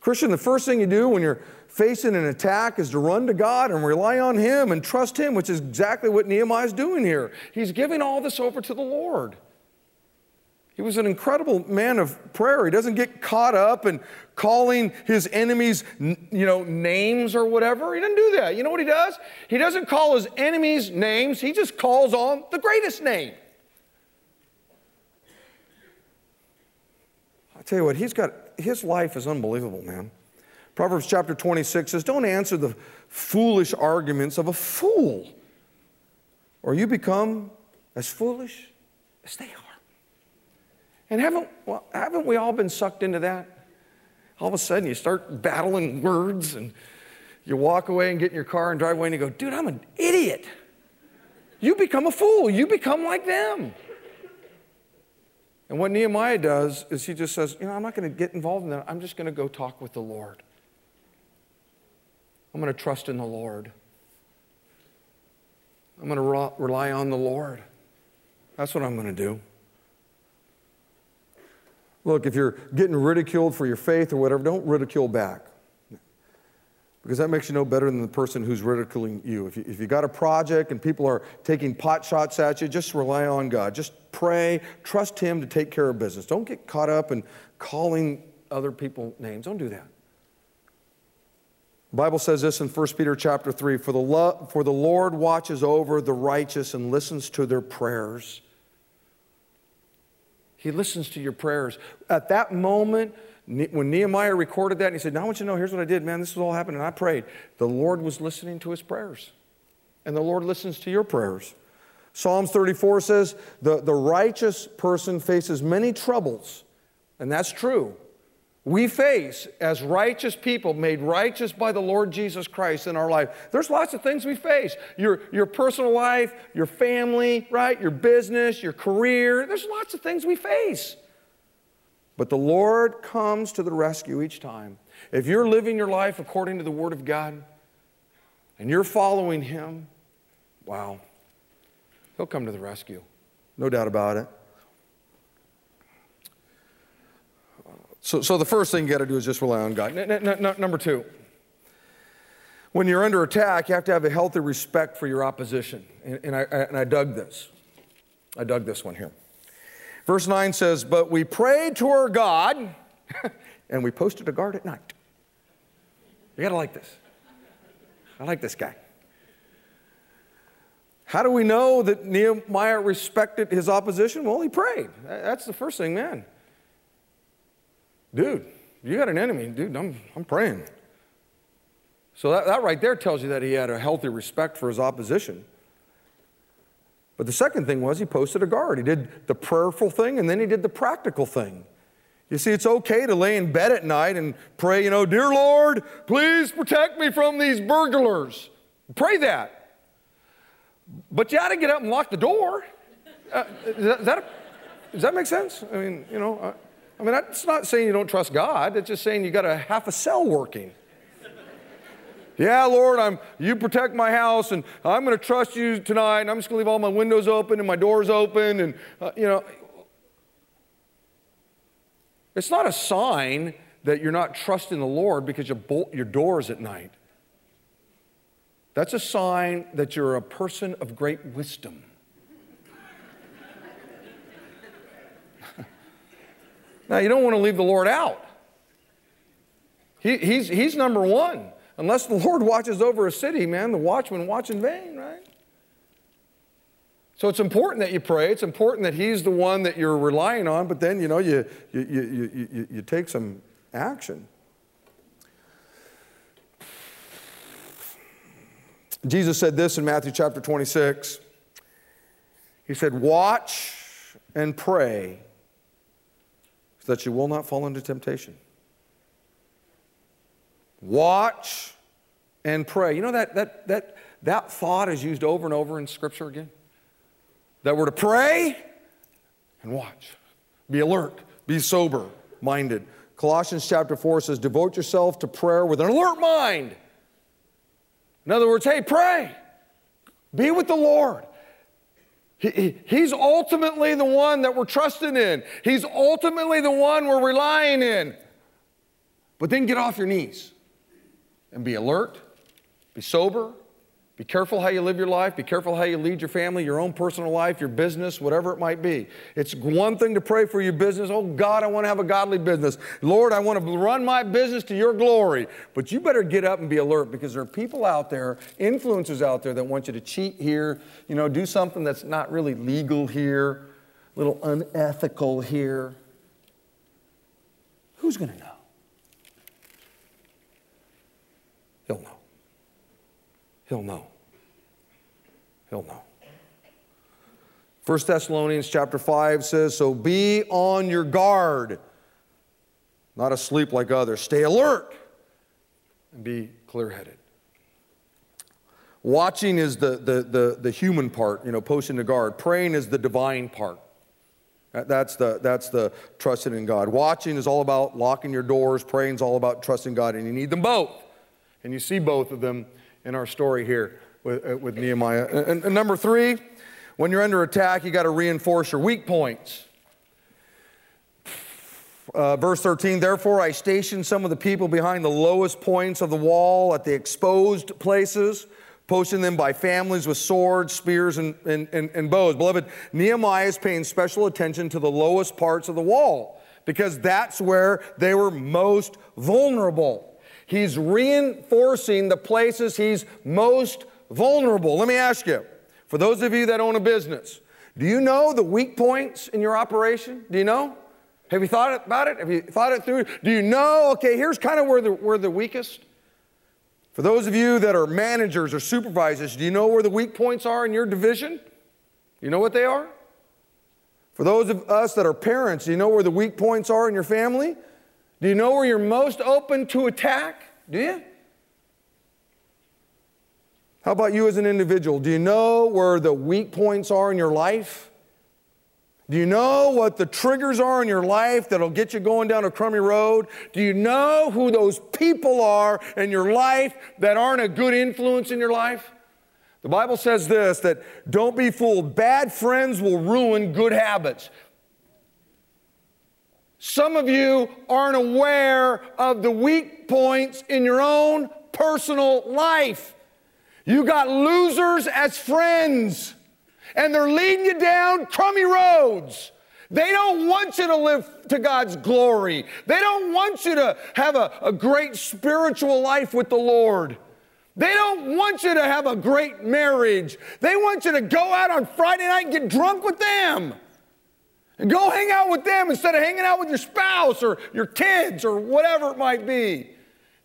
Christian, the first thing you do when you're facing an attack is to run to God and rely on Him and trust Him, which is exactly what Nehemiah is doing here. He's giving all this over to the Lord. He was an incredible man of prayer. He doesn't get caught up in calling his enemies, you know, names or whatever. He doesn't do that. You know what he does? He doesn't call his enemies names. He just calls on the greatest name. I tell you what, he's got his life is unbelievable, man. Proverbs chapter 26 says, Don't answer the foolish arguments of a fool, or you become as foolish as they are. And haven't, well, haven't we all been sucked into that? All of a sudden, you start battling words, and you walk away and get in your car and drive away, and you go, Dude, I'm an idiot. You become a fool. You become like them. And what Nehemiah does is he just says, You know, I'm not going to get involved in that. I'm just going to go talk with the Lord. I'm going to trust in the Lord. I'm going to re- rely on the Lord. That's what I'm going to do. Look, if you're getting ridiculed for your faith or whatever, don't ridicule back because that makes you no better than the person who's ridiculing you. If, you. if you got a project and people are taking pot shots at you, just rely on God. Just pray, trust Him to take care of business. Don't get caught up in calling other people names. Don't do that. The Bible says this in 1 Peter chapter 3 for the, lo- for the Lord watches over the righteous and listens to their prayers. He listens to your prayers. At that moment, when Nehemiah recorded that and he said, Now I want you to know, here's what I did, man, this is all happening. And I prayed. The Lord was listening to his prayers. And the Lord listens to your prayers. Psalms 34 says, the, the righteous person faces many troubles. And that's true. We face, as righteous people, made righteous by the Lord Jesus Christ in our life, there's lots of things we face. Your, your personal life, your family, right? Your business, your career. There's lots of things we face. But the Lord comes to the rescue each time. If you're living your life according to the Word of God and you're following Him, wow, He'll come to the rescue. No doubt about it. So, so the first thing you got to do is just rely on God. N- n- n- number two, when you're under attack, you have to have a healthy respect for your opposition. And, and, I, and I dug this. I dug this one here. Verse 9 says, But we prayed to our God and we posted a guard at night. You gotta like this. I like this guy. How do we know that Nehemiah respected his opposition? Well, he prayed. That's the first thing, man. Dude, you got an enemy. Dude, I'm, I'm praying. So that, that right there tells you that he had a healthy respect for his opposition. But the second thing was he posted a guard. He did the prayerful thing and then he did the practical thing. You see, it's okay to lay in bed at night and pray, you know, Dear Lord, please protect me from these burglars. Pray that. But you ought to get up and lock the door. Uh, that, that, does that make sense? I mean, you know, uh, I mean, that's not saying you don't trust God. It's just saying you got a half a cell working. yeah, Lord, I'm, you protect my house, and I'm going to trust you tonight, and I'm just going to leave all my windows open and my doors open, and, uh, you know. It's not a sign that you're not trusting the Lord because you bolt your doors at night. That's a sign that you're a person of great wisdom. Now, you don't want to leave the Lord out. He, he's, he's number one. Unless the Lord watches over a city, man, the watchmen watch in vain, right? So it's important that you pray. It's important that He's the one that you're relying on, but then, you know, you, you, you, you, you take some action. Jesus said this in Matthew chapter 26. He said, Watch and pray so that you will not fall into temptation. Watch and pray. You know that, that, that, that thought is used over and over in Scripture again? That we're to pray and watch. Be alert, be sober minded. Colossians chapter 4 says, Devote yourself to prayer with an alert mind. In other words, hey, pray. Be with the Lord. He, he, he's ultimately the one that we're trusting in. He's ultimately the one we're relying in. But then get off your knees and be alert, be sober, be careful how you live your life. Be careful how you lead your family, your own personal life, your business, whatever it might be. It's one thing to pray for your business. Oh, God, I want to have a godly business. Lord, I want to run my business to your glory. But you better get up and be alert because there are people out there, influencers out there that want you to cheat here, you know, do something that's not really legal here, a little unethical here. Who's going to know? He'll know. He'll know. He'll know. 1 Thessalonians chapter 5 says, So be on your guard, not asleep like others. Stay alert and be clear headed. Watching is the, the, the, the, human part, you know, posting the guard. Praying is the divine part. That's the, that's the trusting in God. Watching is all about locking your doors. Praying is all about trusting God, and you need them both. And you see both of them in our story here with, uh, with Nehemiah. And, and number three, when you're under attack, you got to reinforce your weak points. Uh, verse 13, therefore I stationed some of the people behind the lowest points of the wall at the exposed places, posting them by families with swords, spears, and, and, and, and bows. Beloved, Nehemiah is paying special attention to the lowest parts of the wall because that's where they were most vulnerable. He's reinforcing the places he's most vulnerable. Let me ask you, for those of you that own a business, do you know the weak points in your operation? Do you know? Have you thought about it? Have you thought it through? Do you know, okay, here's kind of where the, where the weakest? For those of you that are managers or supervisors, do you know where the weak points are in your division? You know what they are? For those of us that are parents, do you know where the weak points are in your family? Do you know where you're most open to attack? Do you? How about you as an individual? Do you know where the weak points are in your life? Do you know what the triggers are in your life that'll get you going down a crummy road? Do you know who those people are in your life that aren't a good influence in your life? The Bible says this that don't be fooled. Bad friends will ruin good habits. Some of you aren't aware of the weak points in your own personal life. You got losers as friends, and they're leading you down crummy roads. They don't want you to live to God's glory. They don't want you to have a, a great spiritual life with the Lord. They don't want you to have a great marriage. They want you to go out on Friday night and get drunk with them. And go hang out with them instead of hanging out with your spouse or your kids or whatever it might be.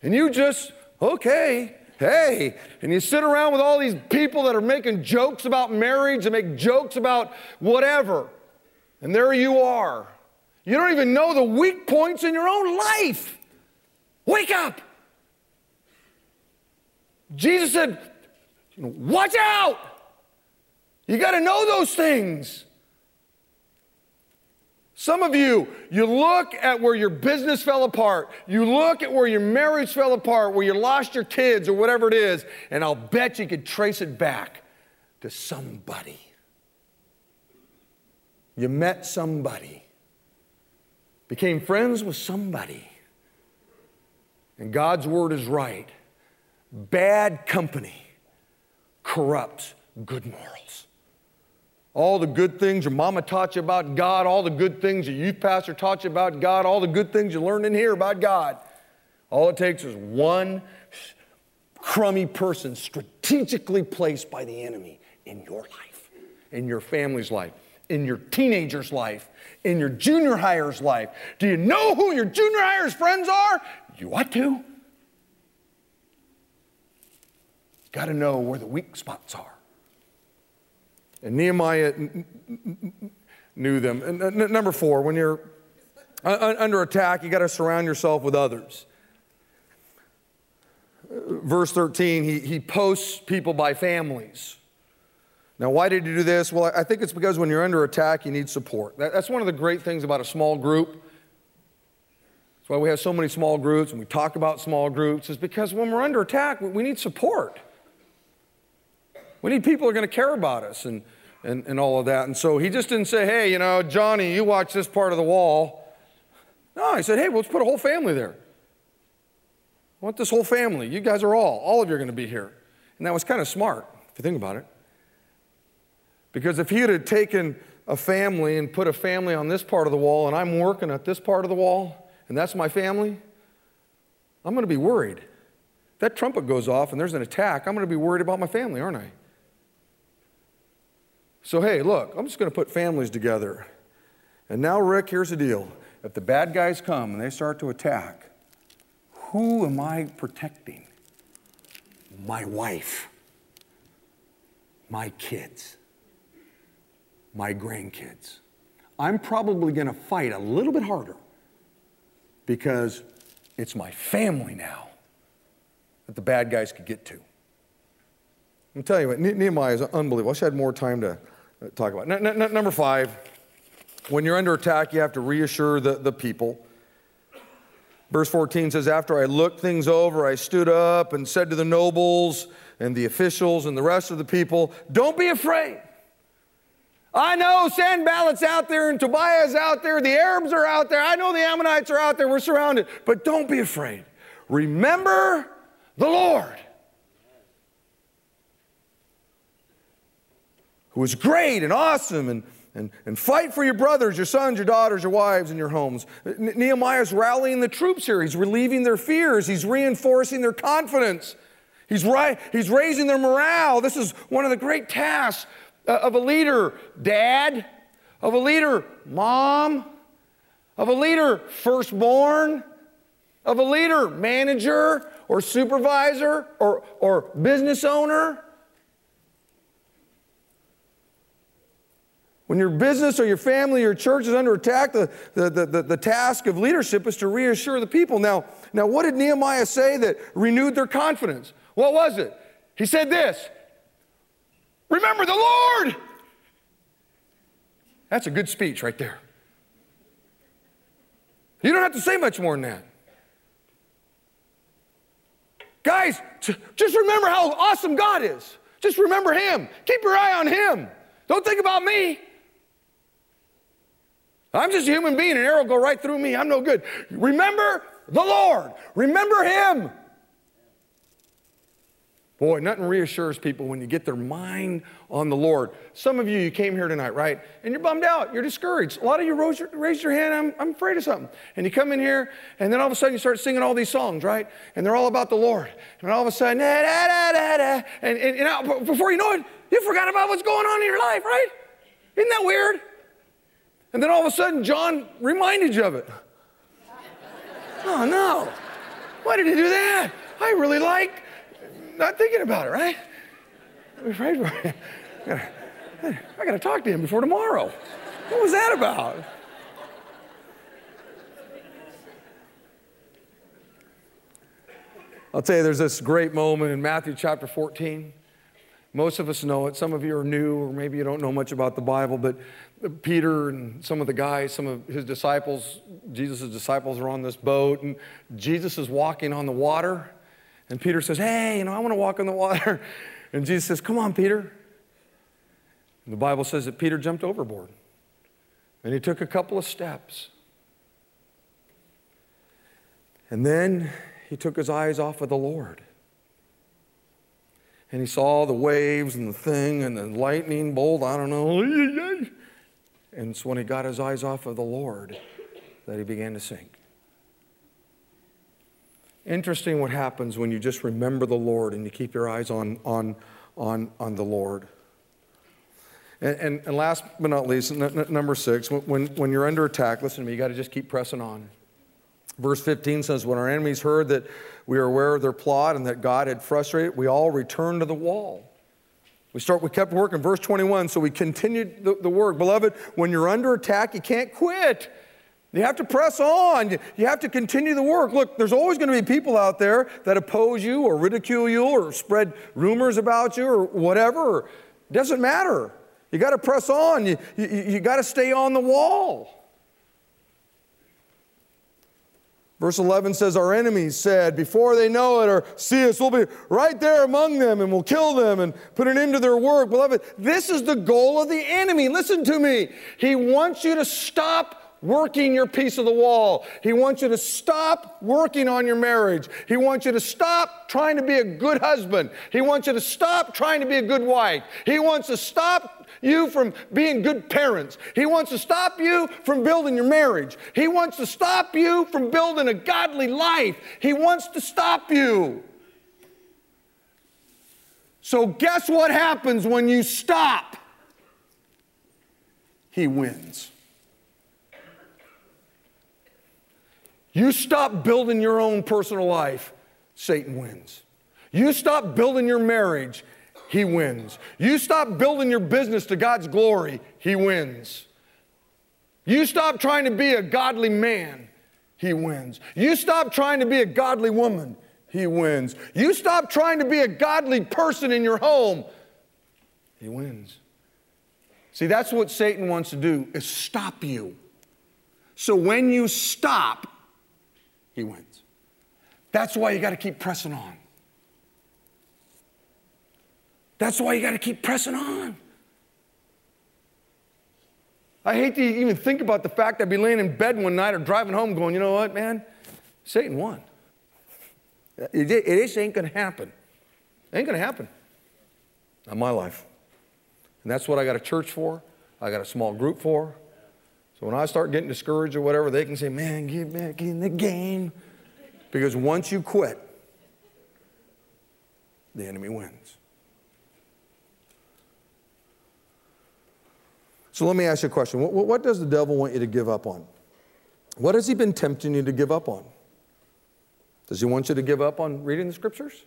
And you just, okay, hey. And you sit around with all these people that are making jokes about marriage and make jokes about whatever. And there you are. You don't even know the weak points in your own life. Wake up. Jesus said, Watch out. You got to know those things. Some of you, you look at where your business fell apart. You look at where your marriage fell apart, where you lost your kids or whatever it is, and I'll bet you could trace it back to somebody. You met somebody, became friends with somebody. And God's word is right. Bad company corrupts good morals. All the good things your mama taught you about God, all the good things your youth pastor taught you about God, all the good things you learned in here about God. All it takes is one crummy person strategically placed by the enemy in your life, in your family's life, in your teenager's life, in your junior higher's life. Do you know who your junior higher's friends are? You ought to. Got to know where the weak spots are. And Nehemiah knew them. And uh, number four, when you're under attack, you got to surround yourself with others. Uh, verse 13, he, he posts people by families. Now, why did he do this? Well, I think it's because when you're under attack, you need support. that's one of the great things about a small group. That's why we have so many small groups and we talk about small groups, is because when we're under attack, we need support. We need people who are going to care about us and, and, and all of that. And so he just didn't say, hey, you know, Johnny, you watch this part of the wall. No, he said, hey, well, let's put a whole family there. I want this whole family. You guys are all, all of you are going to be here. And that was kind of smart, if you think about it. Because if he had taken a family and put a family on this part of the wall and I'm working at this part of the wall and that's my family, I'm going to be worried. That trumpet goes off and there's an attack, I'm going to be worried about my family, aren't I? So, hey, look, I'm just going to put families together. And now, Rick, here's the deal. If the bad guys come and they start to attack, who am I protecting? My wife, my kids, my grandkids. I'm probably going to fight a little bit harder because it's my family now that the bad guys could get to. I'm telling you what, Nehemiah is unbelievable. I wish I had more time to talk about. N- n- number five, when you're under attack, you have to reassure the, the people. Verse 14 says, After I looked things over, I stood up and said to the nobles and the officials and the rest of the people, Don't be afraid. I know Sanballat's out there and Tobiah's out there, the Arabs are out there, I know the Ammonites are out there, we're surrounded, but don't be afraid. Remember the Lord. Who is great and awesome and, and, and fight for your brothers, your sons, your daughters, your wives, and your homes. Nehemiah is rallying the troops here. He's relieving their fears, he's reinforcing their confidence, he's, right, he's raising their morale. This is one of the great tasks uh, of a leader, dad, of a leader, mom, of a leader, firstborn, of a leader, manager or supervisor or, or business owner. When your business or your family or church is under attack, the, the, the, the, task of leadership is to reassure the people. Now, now, what did Nehemiah say that renewed their confidence? What was it? He said this Remember the Lord. That's a good speech right there. You don't have to say much more than that. Guys, just remember how awesome God is. Just remember Him. Keep your eye on Him. Don't think about me. I'm just a human being, an arrow will go right through me. I'm no good. Remember the Lord. Remember Him. Boy, nothing reassures people when you get their mind on the Lord. Some of you, you came here tonight, right? And you're bummed out. You're discouraged. A lot of you raised your, raised your hand, I'm, I'm afraid of something. And you come in here, and then all of a sudden you start singing all these songs, right? And they're all about the Lord. And all of a sudden, da, da, da, da, and, and, and before you know it, you forgot about what's going on in your life, right? Isn't that weird? And then all of a sudden, John reminded you of it. Oh, no. Why did he do that? I really like not thinking about it, right? Right? I got to talk to him before tomorrow. What was that about? I'll tell you, there's this great moment in Matthew chapter 14. Most of us know it. Some of you are new, or maybe you don't know much about the Bible, but Peter and some of the guys, some of his disciples, Jesus' disciples are on this boat, and Jesus is walking on the water. And Peter says, Hey, you know, I want to walk on the water. And Jesus says, Come on, Peter. And the Bible says that Peter jumped overboard. And he took a couple of steps. And then he took his eyes off of the Lord. And he saw the waves and the thing and the lightning bolt, I don't know. And it's when he got his eyes off of the Lord that he began to sink. Interesting what happens when you just remember the Lord and you keep your eyes on, on, on, on the Lord. And, and, and last but not least, number six, when, when you're under attack, listen to me, you got to just keep pressing on. Verse 15 says, When our enemies heard that we were aware of their plot and that God had frustrated, we all returned to the wall. We start, we kept working. Verse 21, so we continued the, the work. Beloved, when you're under attack, you can't quit. You have to press on. You have to continue the work. Look, there's always going to be people out there that oppose you or ridicule you or spread rumors about you or whatever. It doesn't matter. You got to press on. You, you, you got to stay on the wall. Verse 11 says, Our enemies said, Before they know it or see us, we'll be right there among them and we'll kill them and put an end to their work. Beloved, this is the goal of the enemy. Listen to me. He wants you to stop working your piece of the wall. He wants you to stop working on your marriage. He wants you to stop trying to be a good husband. He wants you to stop trying to be a good wife. He wants to stop you from being good parents. He wants to stop you from building your marriage. He wants to stop you from building a godly life. He wants to stop you. So, guess what happens when you stop? He wins. You stop building your own personal life, Satan wins. You stop building your marriage, he wins. You stop building your business to God's glory, he wins. You stop trying to be a godly man, he wins. You stop trying to be a godly woman, he wins. You stop trying to be a godly person in your home, he wins. See, that's what Satan wants to do is stop you. So when you stop, he wins. That's why you got to keep pressing on. That's why you got to keep pressing on. I hate to even think about the fact I'd be laying in bed one night or driving home going, you know what, man? Satan won. It, it just ain't going to happen. It ain't going to happen. Not my life. And that's what I got a church for. I got a small group for. So when I start getting discouraged or whatever, they can say, man, get back in the game. Because once you quit, the enemy wins. So let me ask you a question. What, what, does the devil want you to give up on? What has he been tempting you to give up on? Does he want you to give up on reading the scriptures?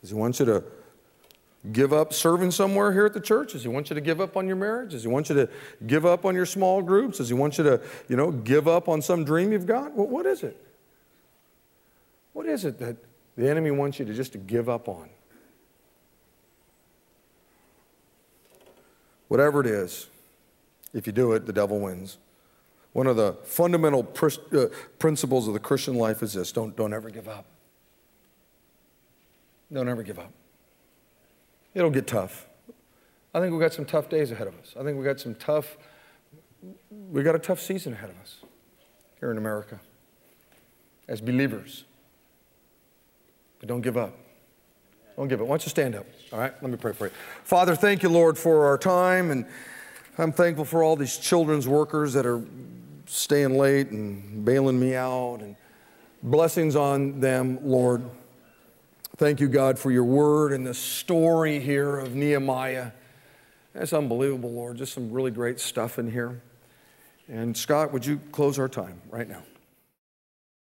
Does he want you to give up serving somewhere here at the church? Does he want you to give up on your marriage? Does he want you to give up on your small groups? Does he want you to, you know, give up on some dream you've got? What is it? What is it that the enemy wants you to just to give up on? Whatever it is, if you do it, the devil wins. One of the fundamental pr- uh, principles of the Christian life is this don't, don't ever give up. Don't ever give up. It'll get tough. I think we've got some tough days ahead of us. I think we've got some tough, we've got a tough season ahead of us here in America as believers. But don't give up. Don't give it. Why don't you stand up? All right, let me pray for you. Father, thank you, Lord, for our time. And I'm thankful for all these children's workers that are staying late and bailing me out. And blessings on them, Lord. Thank you, God, for your word and the story here of Nehemiah. That's unbelievable, Lord. Just some really great stuff in here. And Scott, would you close our time right now?